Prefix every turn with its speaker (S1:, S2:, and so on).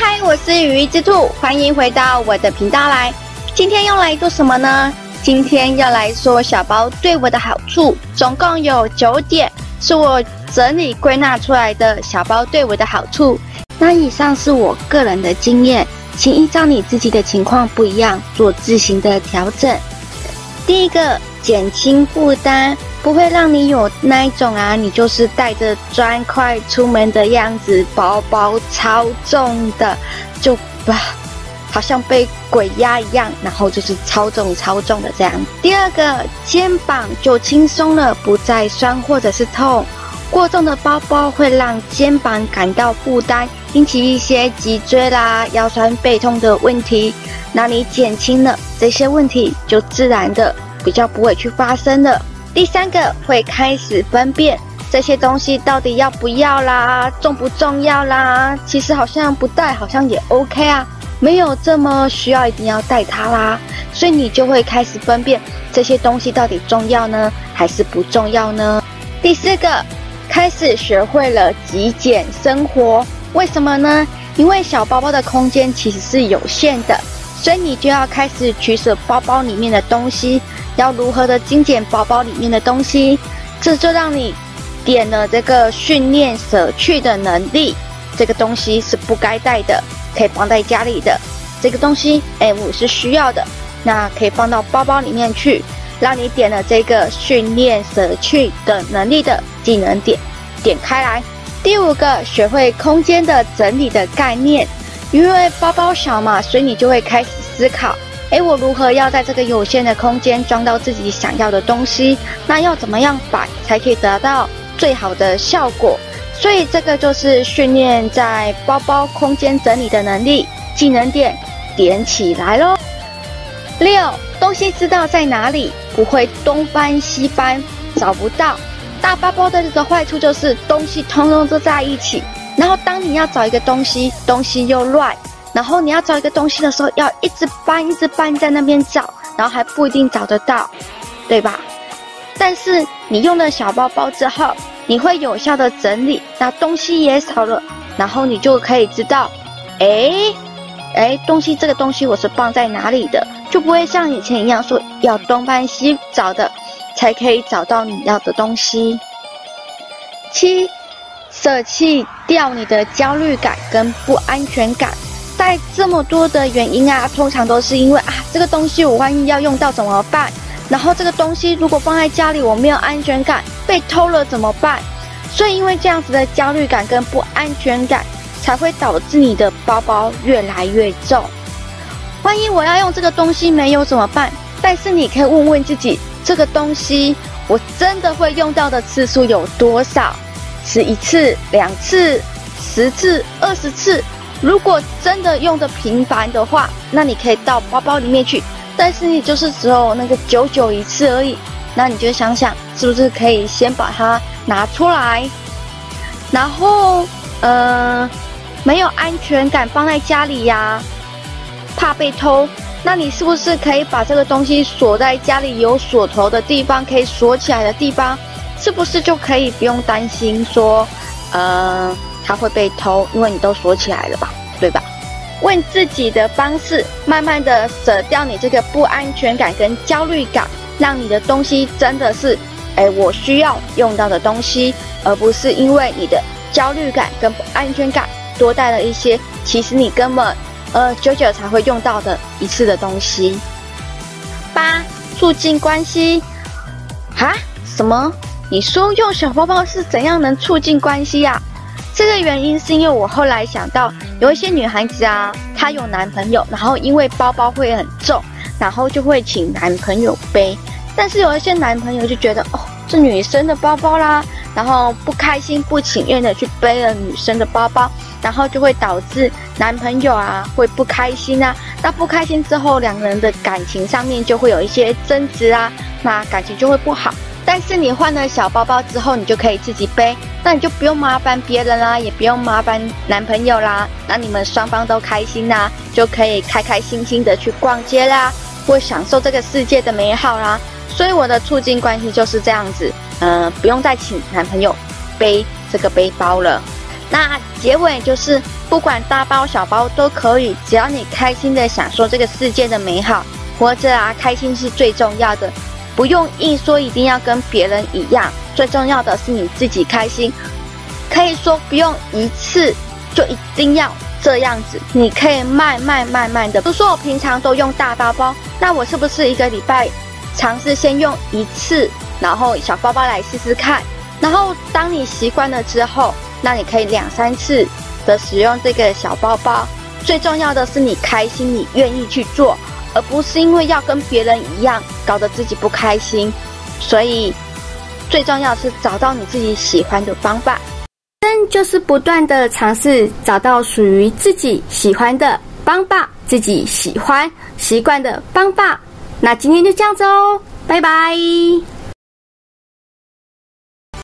S1: 嗨，我是羽翼之兔，欢迎回到我的频道来。今天要来做什么呢？今天要来说小包对我的好处，总共有九点，是我整理归纳出来的小包对我的好处。那以上是我个人的经验，请依照你自己的情况不一样做自行的调整。第一个，减轻负担。不会让你有那一种啊，你就是带着砖块出门的样子，包包超重的，就吧，好像被鬼压一样，然后就是超重超重的这样。第二个，肩膀就轻松了，不再酸或者是痛。过重的包包会让肩膀感到负担，引起一些脊椎啦、腰酸背痛的问题。那你减轻了这些问题，就自然的比较不会去发生了。第三个会开始分辨这些东西到底要不要啦，重不重要啦？其实好像不带好像也 OK 啊，没有这么需要一定要带它啦。所以你就会开始分辨这些东西到底重要呢，还是不重要呢？第四个，开始学会了极简生活。为什么呢？因为小包包的空间其实是有限的，所以你就要开始取舍包包里面的东西。要如何的精简包包里面的东西，这就让你点了这个训练舍去的能力。这个东西是不该带的，可以放在家里的。这个东西，哎，我是需要的，那可以放到包包里面去。让你点了这个训练舍去的能力的技能点，点开来。第五个，学会空间的整理的概念，因为包包小嘛，所以你就会开始思考。诶，我如何要在这个有限的空间装到自己想要的东西？那要怎么样摆才可以得到最好的效果？所以这个就是训练在包包空间整理的能力，技能点点起来喽。六，东西知道在哪里，不会东翻西翻找不到。大包包的这个坏处就是东西通通都在一起，然后当你要找一个东西，东西又乱。然后你要找一个东西的时候，要一直搬，一直搬在那边找，然后还不一定找得到，对吧？但是你用了小包包之后，你会有效的整理，那东西也少了，然后你就可以知道，哎，哎，东西这个东西我是放在哪里的，就不会像以前一样说要东翻西找的，才可以找到你要的东西。七，舍弃掉你的焦虑感跟不安全感。带这么多的原因啊，通常都是因为啊，这个东西我万一要用到怎么办？然后这个东西如果放在家里，我没有安全感，被偷了怎么办？所以因为这样子的焦虑感跟不安全感，才会导致你的包包越来越重。万一我要用这个东西没有怎么办？但是你可以问问自己，这个东西我真的会用到的次数有多少？是一次、两次、十次、二十次？如果真的用的频繁的话，那你可以到包包里面去。但是你就是只有那个九九一次而已，那你就想想，是不是可以先把它拿出来？然后，呃，没有安全感放在家里呀，怕被偷，那你是不是可以把这个东西锁在家里有锁头的地方，可以锁起来的地方？是不是就可以不用担心说，呃？它会被偷，因为你都锁起来了吧，对吧？问自己的方式，慢慢的舍掉你这个不安全感跟焦虑感，让你的东西真的是，哎，我需要用到的东西，而不是因为你的焦虑感跟不安全感多带了一些，其实你根本，呃，久久才会用到的一次的东西。八，促进关系。哈？什么？你说用小包包是怎样能促进关系呀？这个原因是因为我后来想到，有一些女孩子啊，她有男朋友，然后因为包包会很重，然后就会请男朋友背。但是有一些男朋友就觉得，哦，这女生的包包啦，然后不开心、不情愿的去背了女生的包包，然后就会导致男朋友啊会不开心啊。那不开心之后，两个人的感情上面就会有一些争执啊，那感情就会不好。但是你换了小包包之后，你就可以自己背，那你就不用麻烦别人啦，也不用麻烦男朋友啦，那你们双方都开心啦，就可以开开心心的去逛街啦，或享受这个世界的美好啦。所以我的促进关系就是这样子，嗯、不用再请男朋友背这个背包了。那结尾就是不管大包小包都可以，只要你开心的享受这个世界的美好，活着啊，开心是最重要的，不用硬说一定要跟别人一样，最重要的是你自己开心。可以说不用一次就一定要这样子，你可以慢慢慢慢的。比如说我平常都用大包包，那我是不是一个礼拜尝试先用一次，然后小包包来试试看，然后当你习惯了之后，那你可以两三次的使用这个小包包。最重要的是你开心，你愿意去做，而不是因为要跟别人一样搞得自己不开心。所以最重要是找到你自己喜欢的方法。就是不断的尝试，找到属于自己喜欢的方法，自己喜欢习惯的方法。那今天就这样子哦，拜拜。